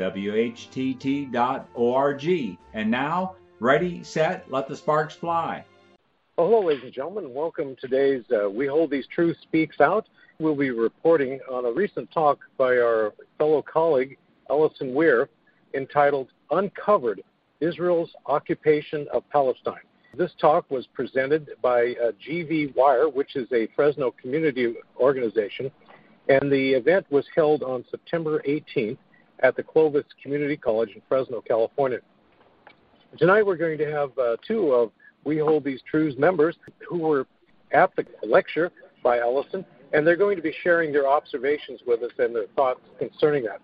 WHTT.org. And now, Ready, set, let the sparks fly. Well, hello, ladies and gentlemen. Welcome to today's uh, We Hold These Truths Speaks Out. We'll be reporting on a recent talk by our fellow colleague, Alison Weir, entitled Uncovered Israel's Occupation of Palestine. This talk was presented by uh, GV Wire, which is a Fresno community organization, and the event was held on September 18th at the Clovis Community College in Fresno, California. Tonight we're going to have uh, two of We Hold These Truths members who were at the lecture by Alison, and they're going to be sharing their observations with us and their thoughts concerning that.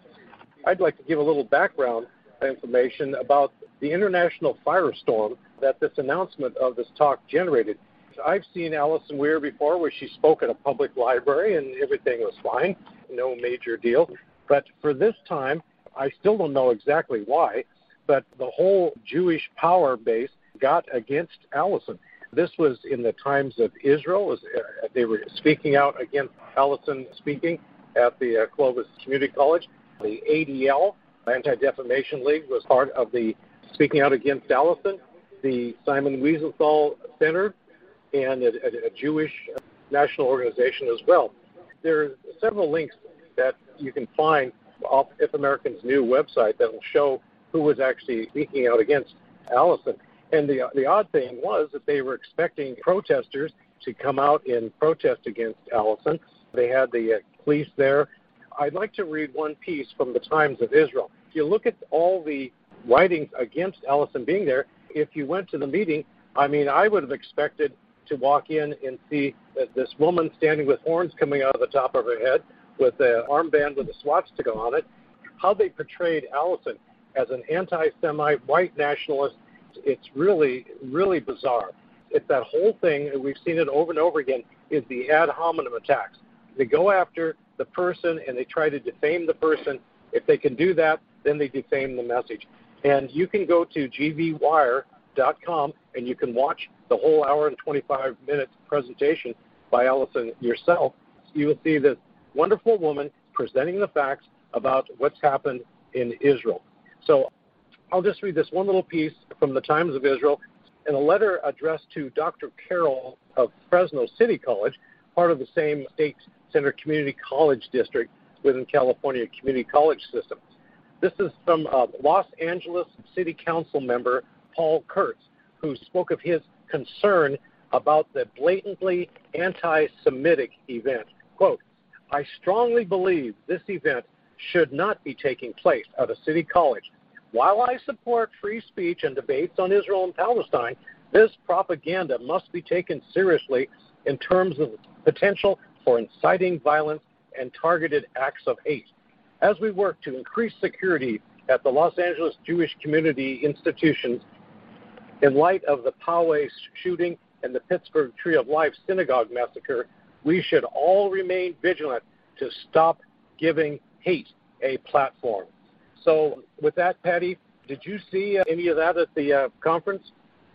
I'd like to give a little background information about the international firestorm that this announcement of this talk generated. I've seen Alison Weir before where she spoke at a public library and everything was fine, no major deal. But for this time, I still don't know exactly why, but the whole Jewish power base got against Alison. This was in the times of Israel. Uh, they were speaking out against Alison speaking at the uh, Clovis Community College. The ADL, Anti Defamation League, was part of the speaking out against Alison. The Simon Wiesenthal Center and a, a, a Jewish national organization as well. There are several links that you can find off If Americans Knew website that will show who was actually speaking out against Alison. And the, the odd thing was that they were expecting protesters to come out and protest against Alison. They had the uh, police there. I'd like to read one piece from the Times of Israel. If you look at all the writings against Alison being there, if you went to the meeting, I mean, I would have expected to walk in and see this woman standing with horns coming out of the top of her head, with an armband with a swastika on it. How they portrayed Alison as an anti-Semite white nationalist. It's really, really bizarre. It's that whole thing, and we've seen it over and over again, is the ad hominem attacks. They go after the person and they try to defame the person. If they can do that, then they defame the message. And you can go to gvwire.com and you can watch the whole hour and 25 minute presentation by Alison yourself. You will see this wonderful woman presenting the facts about what's happened in Israel. So I'll just read this one little piece from the Times of Israel in a letter addressed to Dr. Carroll of Fresno City College, part of the same State Center Community College District within California Community College System. This is from uh, Los Angeles City Council member Paul Koretz, who spoke of his concern about the blatantly anti Semitic event. Quote, I strongly believe this event should not be taking place at a city college while I support free speech and debates on Israel and Palestine, this propaganda must be taken seriously in terms of potential for inciting violence and targeted acts of hate. As we work to increase security at the Los Angeles Jewish Community Institutions in light of the Poway shooting and the Pittsburgh Tree of Life synagogue massacre, we should all remain vigilant to stop giving hate a platform. So, with that, Patty, did you see uh, any of that at the uh, conference?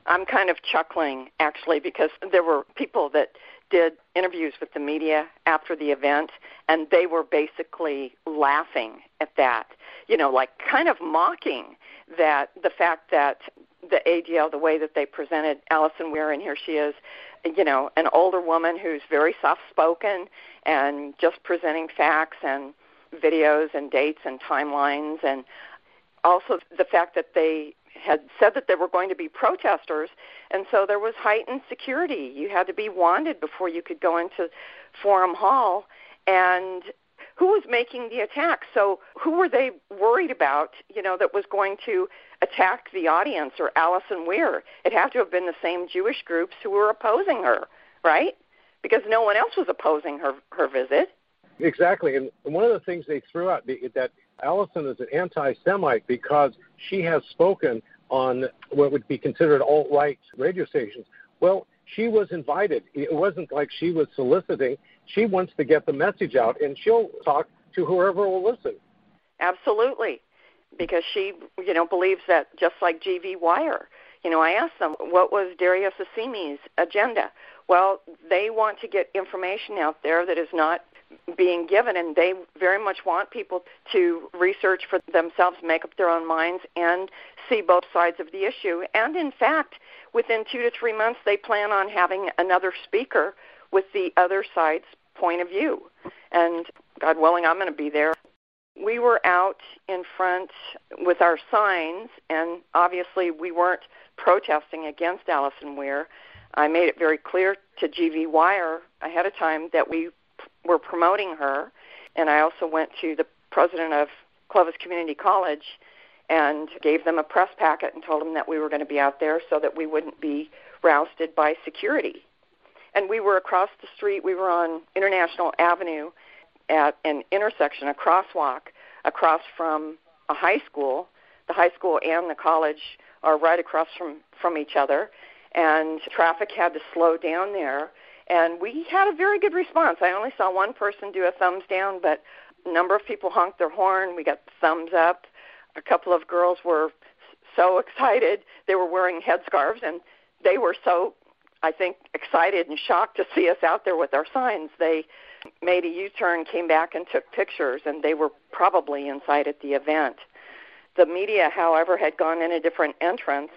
I'm kind of chuckling actually because there were people that did interviews with the media after the event and they were basically laughing at that. You know, like kind of mocking that the fact that the ADL, the way that they presented Alison Weir, and here she is, you know, an older woman who's very soft spoken and just presenting facts and videos and dates and timelines and also the fact that they had said that there were going to be protesters. And so there was heightened security. You had to be wanted before you could go into forum hall. And who was making the attack so who were they worried about you know that was going to attack the audience or Alison Weir it had to have been the same Jewish groups who were opposing her right because no one else was opposing her her visit Exactly, and one of the things they threw out that Alison is an anti-Semite because she has spoken on what would be considered alt right radio stations. Well, she was invited. It wasn't like she was soliciting. She wants to get the message out, and she'll talk to whoever will listen. Absolutely, because she, you know, believes that just like G.V. Wire. You know, I asked them what was Darius Assemi's agenda. Well, they want to get information out there that is not being given, and they very much want people to research for themselves, make up their own minds, and see both sides of the issue. And in fact, within two to three months, they plan on having another speaker with the other side's point of view. And God willing, I'm going to be there. We were out in front with our signs, and obviously, we weren't protesting against Alison Weir. I made it very clear to GV Wire ahead of time that we were promoting her, and I also went to the president of Clovis Community College and gave them a press packet and told them that we were going to be out there so that we wouldn't be rousted by security. And we were across the street. We were on International Avenue at an intersection, a crosswalk across from a high school. The high school and the college are right across from from each other, and traffic had to slow down there and we had a very good response. I only saw one person do a thumbs down, but a number of people honked their horn. We got thumbs up. A couple of girls were so excited. They were wearing headscarves, and they were so, I think, excited and shocked to see us out there with our signs. They made a U-turn, came back, and took pictures, and they were probably inside at the event. The media, however, had gone in a different entrance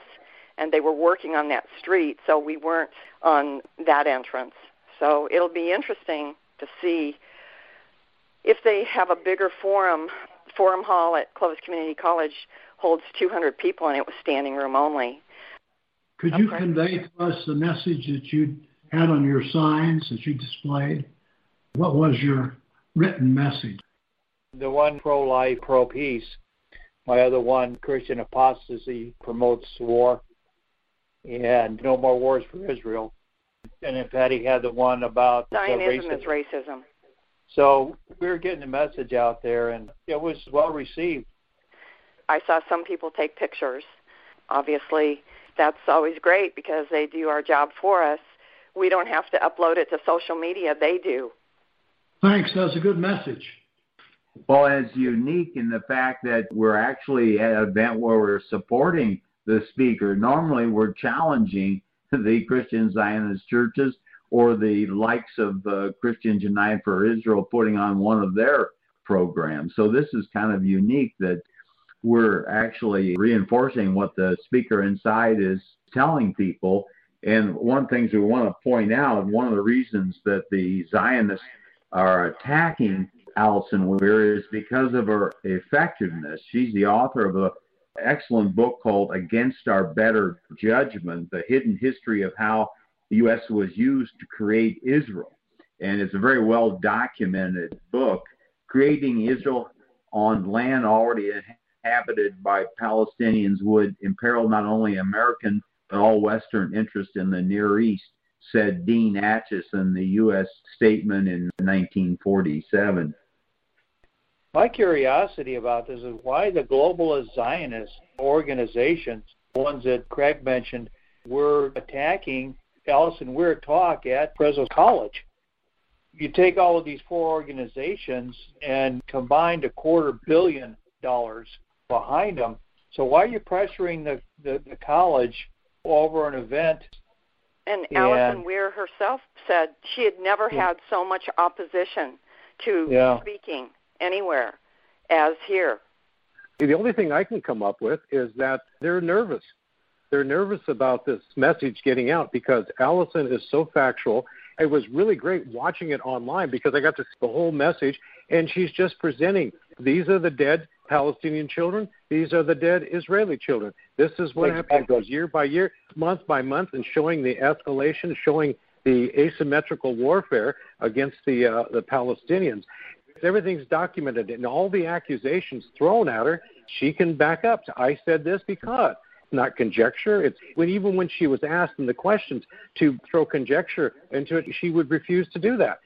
and they were working on that street, so we weren't on that entrance. So it'll be interesting to see if they have a bigger forum. Forum Hall at Clovis Community College holds 200 people, and it was standing room only. Could you convey to us the message that you had on your signs that you displayed? What was your written message? The one pro life, pro peace. My other one, Christian apostasy, promotes war and no more wars for Israel. And then Patty had the one about Zionism racism. is racism. So we were getting the message out there, and it was well received. I saw some people take pictures. Obviously, that's always great because they do our job for us. We don't have to upload it to social media; they do. Thanks. That's a good message. Well, it's unique in the fact that we're actually at an event where we're supporting the speaker. Normally, we're challenging the Christian Zionist churches or the likes of uh, Christians United for Israel putting on one of their programs. So this is kind of unique that we're actually reinforcing what the speaker inside is telling people. And one of the things we want to point out, one of the reasons that the Zionists are attacking Alison Weir is because of her effectiveness. She's the author of an excellent book called Against Our Better Judgment The Hidden History of How the U.S. was used to create Israel. And it's a very well documented book. Creating Israel on land already inhabited by Palestinians would imperil not only American but all Western interest in the Near East, said Dean Acheson, the U.S. statement in 1947. My curiosity about this is why the globalist Zionist organizations, ones that Craig mentioned, were attacking Alison Weir talk at Fresno College. You take all of these four organizations and combined a quarter billion dollars behind them. So why are you pressuring the, the, the college over an event? And, and Alison Weir herself said she had never yeah. had so much opposition to yeah. speaking anywhere as here. The only thing I can come up with is that they're nervous. They're nervous about this message getting out because Alison is so factual. It was really great watching it online because I got to see the whole message, and she's just presenting these are the dead Palestinian children, these are the dead Israeli children. This is what exactly. happened. It goes year by year, month by month, and showing the escalation, showing the asymmetrical warfare against the uh, the Palestinians everything's documented and all the accusations thrown at her, she can back up. I said this because not conjecture. It's when even when she was asked in the questions to throw conjecture into it, she would refuse to do that.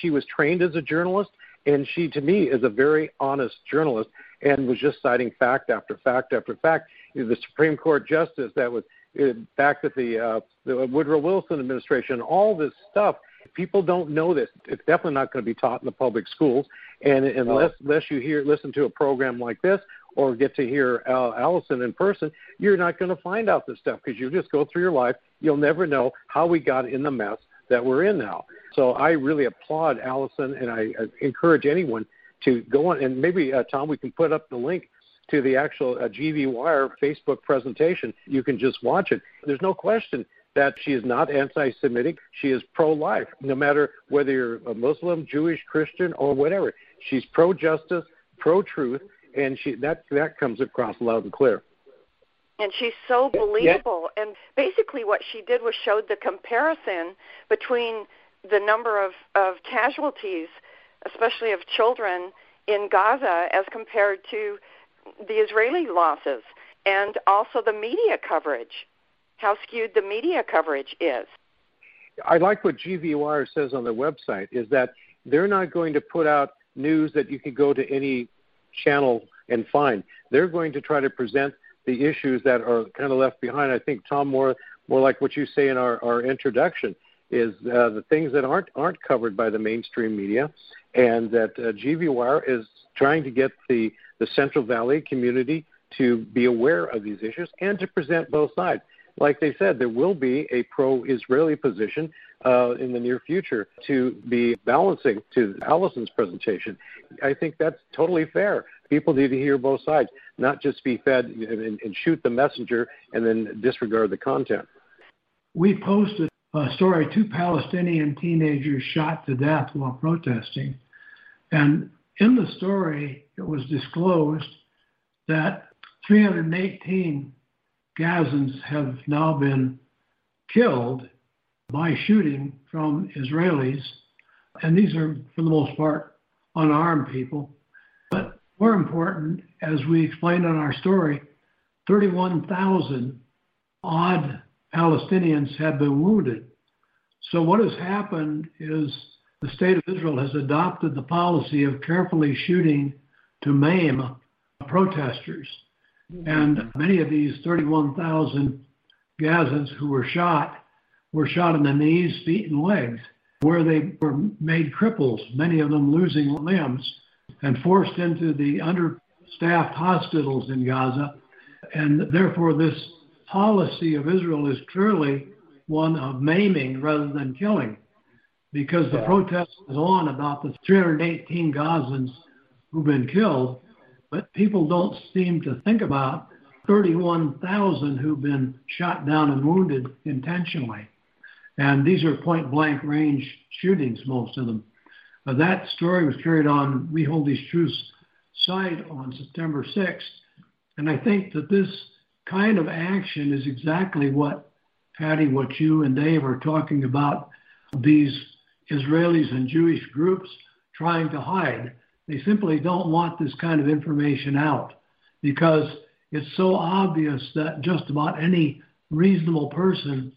She was trained as a journalist, and she, to me, is a very honest journalist and was just citing fact after fact after fact. the Supreme Court justice that was uh, back at the, uh, the Woodrow Wilson administration, all this stuff. People don't know this. It's definitely not going to be taught in the public schools. And unless unless you hear listen to a program like this or get to hear uh, Alison in person, you're not going to find out this stuff because you just go through your life. You'll never know how we got in the mess that we're in now. So I really applaud Alison, and I, I encourage anyone to go on. And maybe uh, Tom, we can put up the link to the actual uh, GV Wire Facebook presentation. You can just watch it. There's no question that she is not anti Semitic. She is pro life, no matter whether you're a Muslim, Jewish, Christian, or whatever. She's pro justice, pro truth, and she that that comes across loud and clear. And she's so believable. Yeah. And basically, what she did was showed the comparison between the number of, of casualties, especially of children in Gaza, as compared to the Israeli losses, and also the media coverage, how skewed the media coverage is. I like what GV Wire says on their website is that they're not going to put out news that you can go to any channel and find. They're going to try to present the issues that are kind of left behind. I think Tom more more like what you say in our, our introduction is uh, the things that aren't aren't covered by the mainstream media, and that uh, GV Wire is trying to get the the Central Valley community to be aware of these issues and to present both sides. Like they said, there will be a pro-Israeli position uh, in the near future to be balancing to Alison's presentation. I think that's totally fair. People need to hear both sides, not just be fed and, and shoot the messenger and then disregard the content. We posted a story two Palestinian teenagers shot to death while protesting. And in the story, it was disclosed that 318 Gazans have now been killed by shooting from Israelis. And these are, for the most part, unarmed people. But more important, as we explained in our story, 31,000 odd Palestinians have been wounded. So what has happened is the state of Israel has adopted the policy of carefully shooting to maim protesters. And many of these 31,000 Gazans who were shot were shot in the knees, feet, and legs, where they were made cripples, many of them losing limbs, and forced into the understaffed hospitals in Gaza. And therefore, this policy of Israel is clearly one of maiming rather than killing, because the yeah. protest is on about the 318 Gazans who've been killed, but people don't seem to think about 31,000 who've been shot down and wounded intentionally. And these are point blank range shootings, most of them. Uh, that story was carried on We Hold These Truths site on September 6th. And I think that this kind of action is exactly what, Patty, what you and Dave are talking about these Israelis and Jewish groups trying to hide. They simply don't want this kind of information out because it's so obvious that just about any reasonable person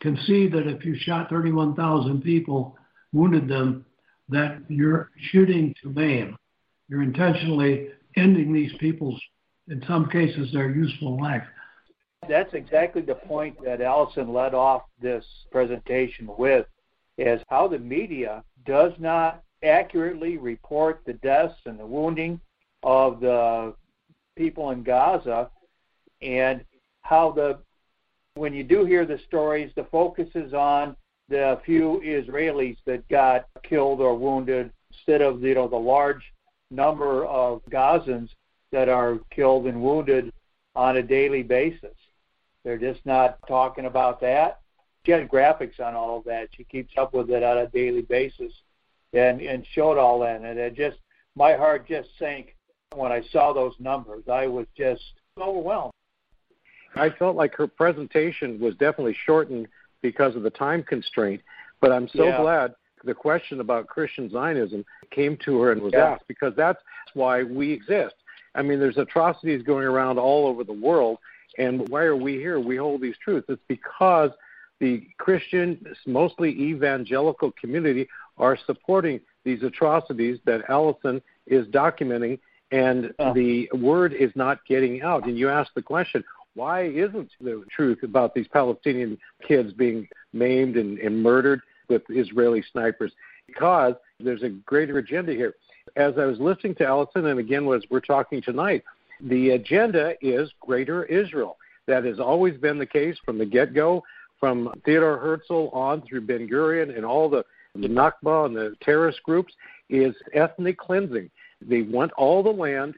can see that if you shot 31,000 people, wounded them, that you're shooting to maim. You're intentionally ending these people's, in some cases, their useful life. That's exactly the point that Alison led off this presentation with, is how the media does not accurately report the deaths and the wounding of the people in Gaza and how the when you do hear the stories, the focus is on the few Israelis that got killed or wounded instead of you know the large number of Gazans that are killed and wounded on a daily basis. They're just not talking about that. She had graphics on all of that. She keeps up with it on a daily basis and and showed all that and it just my heart just sank when I saw those numbers. I was just overwhelmed. I felt like her presentation was definitely shortened because of the time constraint. But I'm so yeah. glad the question about Christian Zionism came to her and was yeah. asked because that's why we exist. I mean, there's atrocities going around all over the world, and why are we here? We hold these truths. It's because the Christian, mostly evangelical community are supporting these atrocities that Alison is documenting and uh. the word is not getting out. And you ask the question, Why isn't the truth about these Palestinian kids being maimed and, and murdered with Israeli snipers? Because there's a greater agenda here. As I was listening to Alison, and again, as we're talking tonight, the agenda is greater Israel. That has always been the case from the get go, from Theodore Herzl on through Ben Gurion and all the, the Nakba and the terrorist groups, is ethnic cleansing. They want all the land.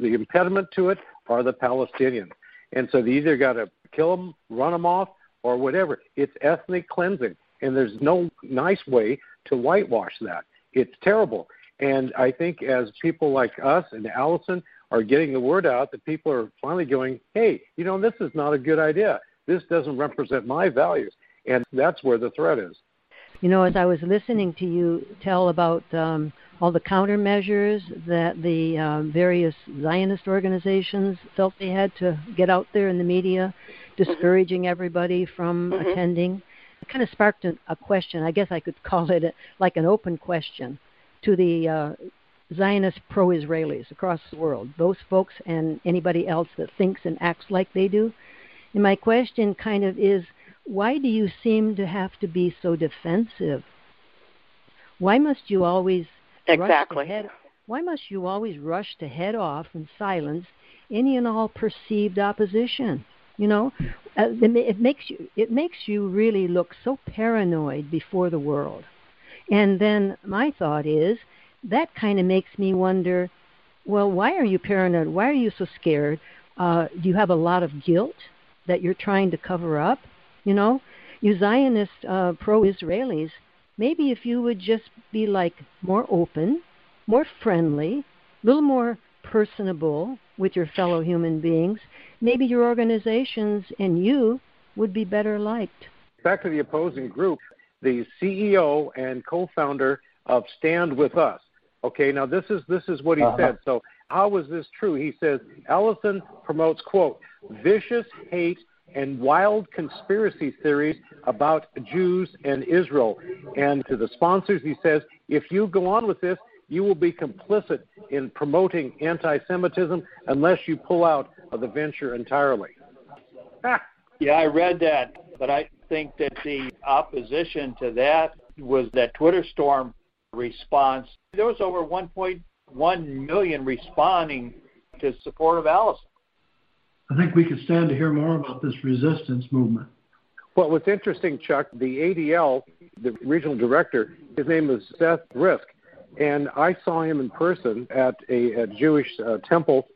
The impediment to it are the Palestinians. And so they either got to kill them, run them off, or whatever. It's ethnic cleansing. And there's no nice way to whitewash that. It's terrible. And I think as people like us and Alison are getting the word out, that people are finally going, hey, you know, this is not a good idea. This doesn't represent my values. And that's where the threat is. You know, as I was listening to you tell about um, all the countermeasures that the um, various Zionist organizations felt they had to get out there in the media, discouraging everybody from Mhm. attending, it kind of sparked a, a question. I guess I could call it a, like an open question to the uh, Zionist pro Israelis across the world, those folks and anybody else that thinks and acts like they do. And my question kind of is why do you seem to have to be so defensive? Why must you always Exactly. head, why must you always rush to head off and silence any and all perceived opposition? You know, uh, it makes you it makes you really look so paranoid before the world. And then my thought is that kind of makes me wonder, well, why are you paranoid? Why are you so scared? Uh, do you have a lot of guilt that you're trying to cover up? You know, you Zionist uh, pro-Israelis, maybe if you would just be like more open, more friendly, a little more personable with your fellow human beings, maybe your organizations and you would be better liked. Back to the opposing group, the CEO and co-founder of Stand With Us. Okay, now this is this is what he Uh-huh. said. So how is this true? He says Alison promotes quote vicious hate and wild conspiracy theories about Jews and Israel. And to the sponsors, he says, if you go on with this, you will be complicit in promoting anti-Semitism unless you pull out of the venture entirely. Ah, Yeah, I read that, but I think that the opposition to that was that Twitter storm response. There was over 1.1 million responding to support of Alison. I think we could stand to hear more about this resistance movement. Well, what's interesting, Chuck, the ADL, the regional director, his name is Seth Brysk, and I saw him in person at a, a Jewish uh, temple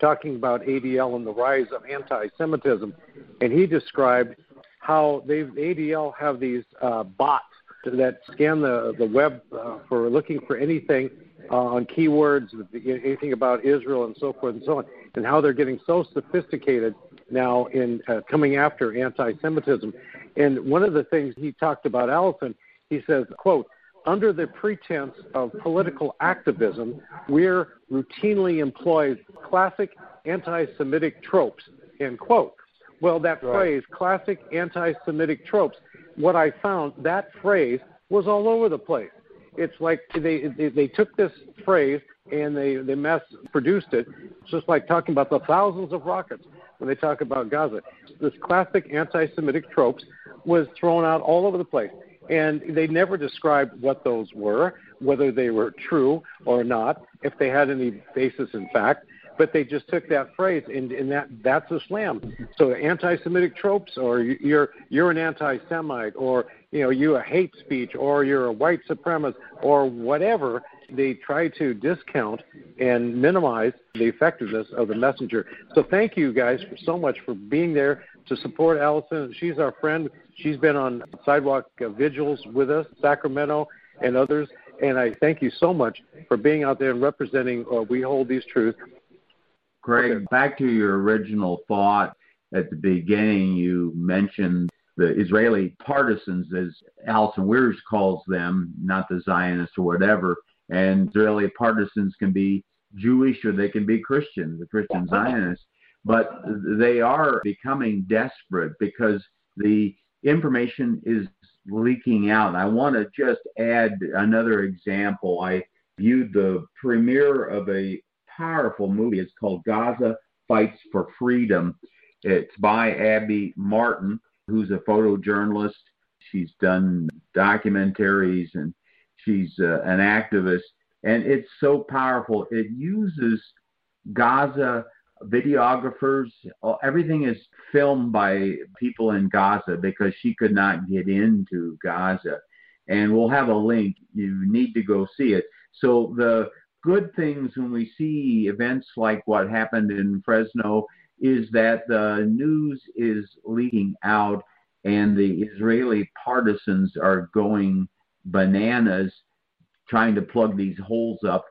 talking about ADL and the rise of anti-Semitism, and he described how they ADL have these uh, bots that scan the the web uh, for looking for anything uh, on keywords, anything about Israel and so forth and so on, and how they're getting so sophisticated now in uh, coming after anti-Semitism. And one of the things he talked about, Alison, he says, "quote." Under the pretense of political activism, we're routinely employed classic anti-Semitic tropes. End quote. Well, that Right. phrase, classic anti-Semitic tropes, what I found, that phrase was all over the place. It's like they they, they took this phrase and they they mass produced it. It's just like talking about the thousands of rockets when they talk about Gaza. This classic anti-Semitic tropes was thrown out all over the place, and they never described what those were, whether they were true or not, if they had any basis in fact but they just took that phrase and, and that that's a slam. So anti-Semitic tropes, or you- you're you're an anti-Semite, or you know you a hate speech, or you're a white supremacist, or whatever. They try to discount and minimize the effectiveness of the messenger. So thank you guys so much for being there to support Alison. She's our friend. She's been on sidewalk uh, vigils with us, Sacramento, and others. And I thank you so much for being out there and representing uh, We Hold These Truths. Greg, Okay. back to your original thought at the beginning, you mentioned the Israeli partisans, as Alison Weirs calls them, not the Zionists or whatever. And Israeli partisans can be Jewish or they can be Christian, the Christian Zionists. But they are becoming desperate because the information is leaking out. I want to just add another example. I viewed the premiere of a powerful movie. It's called Gaza Fights for Freedom. It's by Abby Martin, who's a photojournalist. She's done documentaries and she's uh, an activist. And it's so powerful. It uses Gaza videographers. Everything is filmed by people in Gaza because she could not get into Gaza. And we'll have a link. You need to go see it. So the good things when we see events like what happened in Fresno is that the news is leaking out and the Israeli partisans are going bananas trying to plug these holes up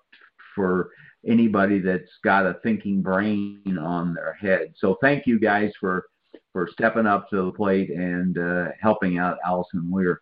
for anybody that's got a thinking brain on their head. So thank you guys for for stepping up to the plate and uh, helping out Alison Weir.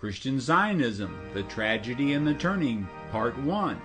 Christian Zionism The Tragedy and the Turning, Part 1.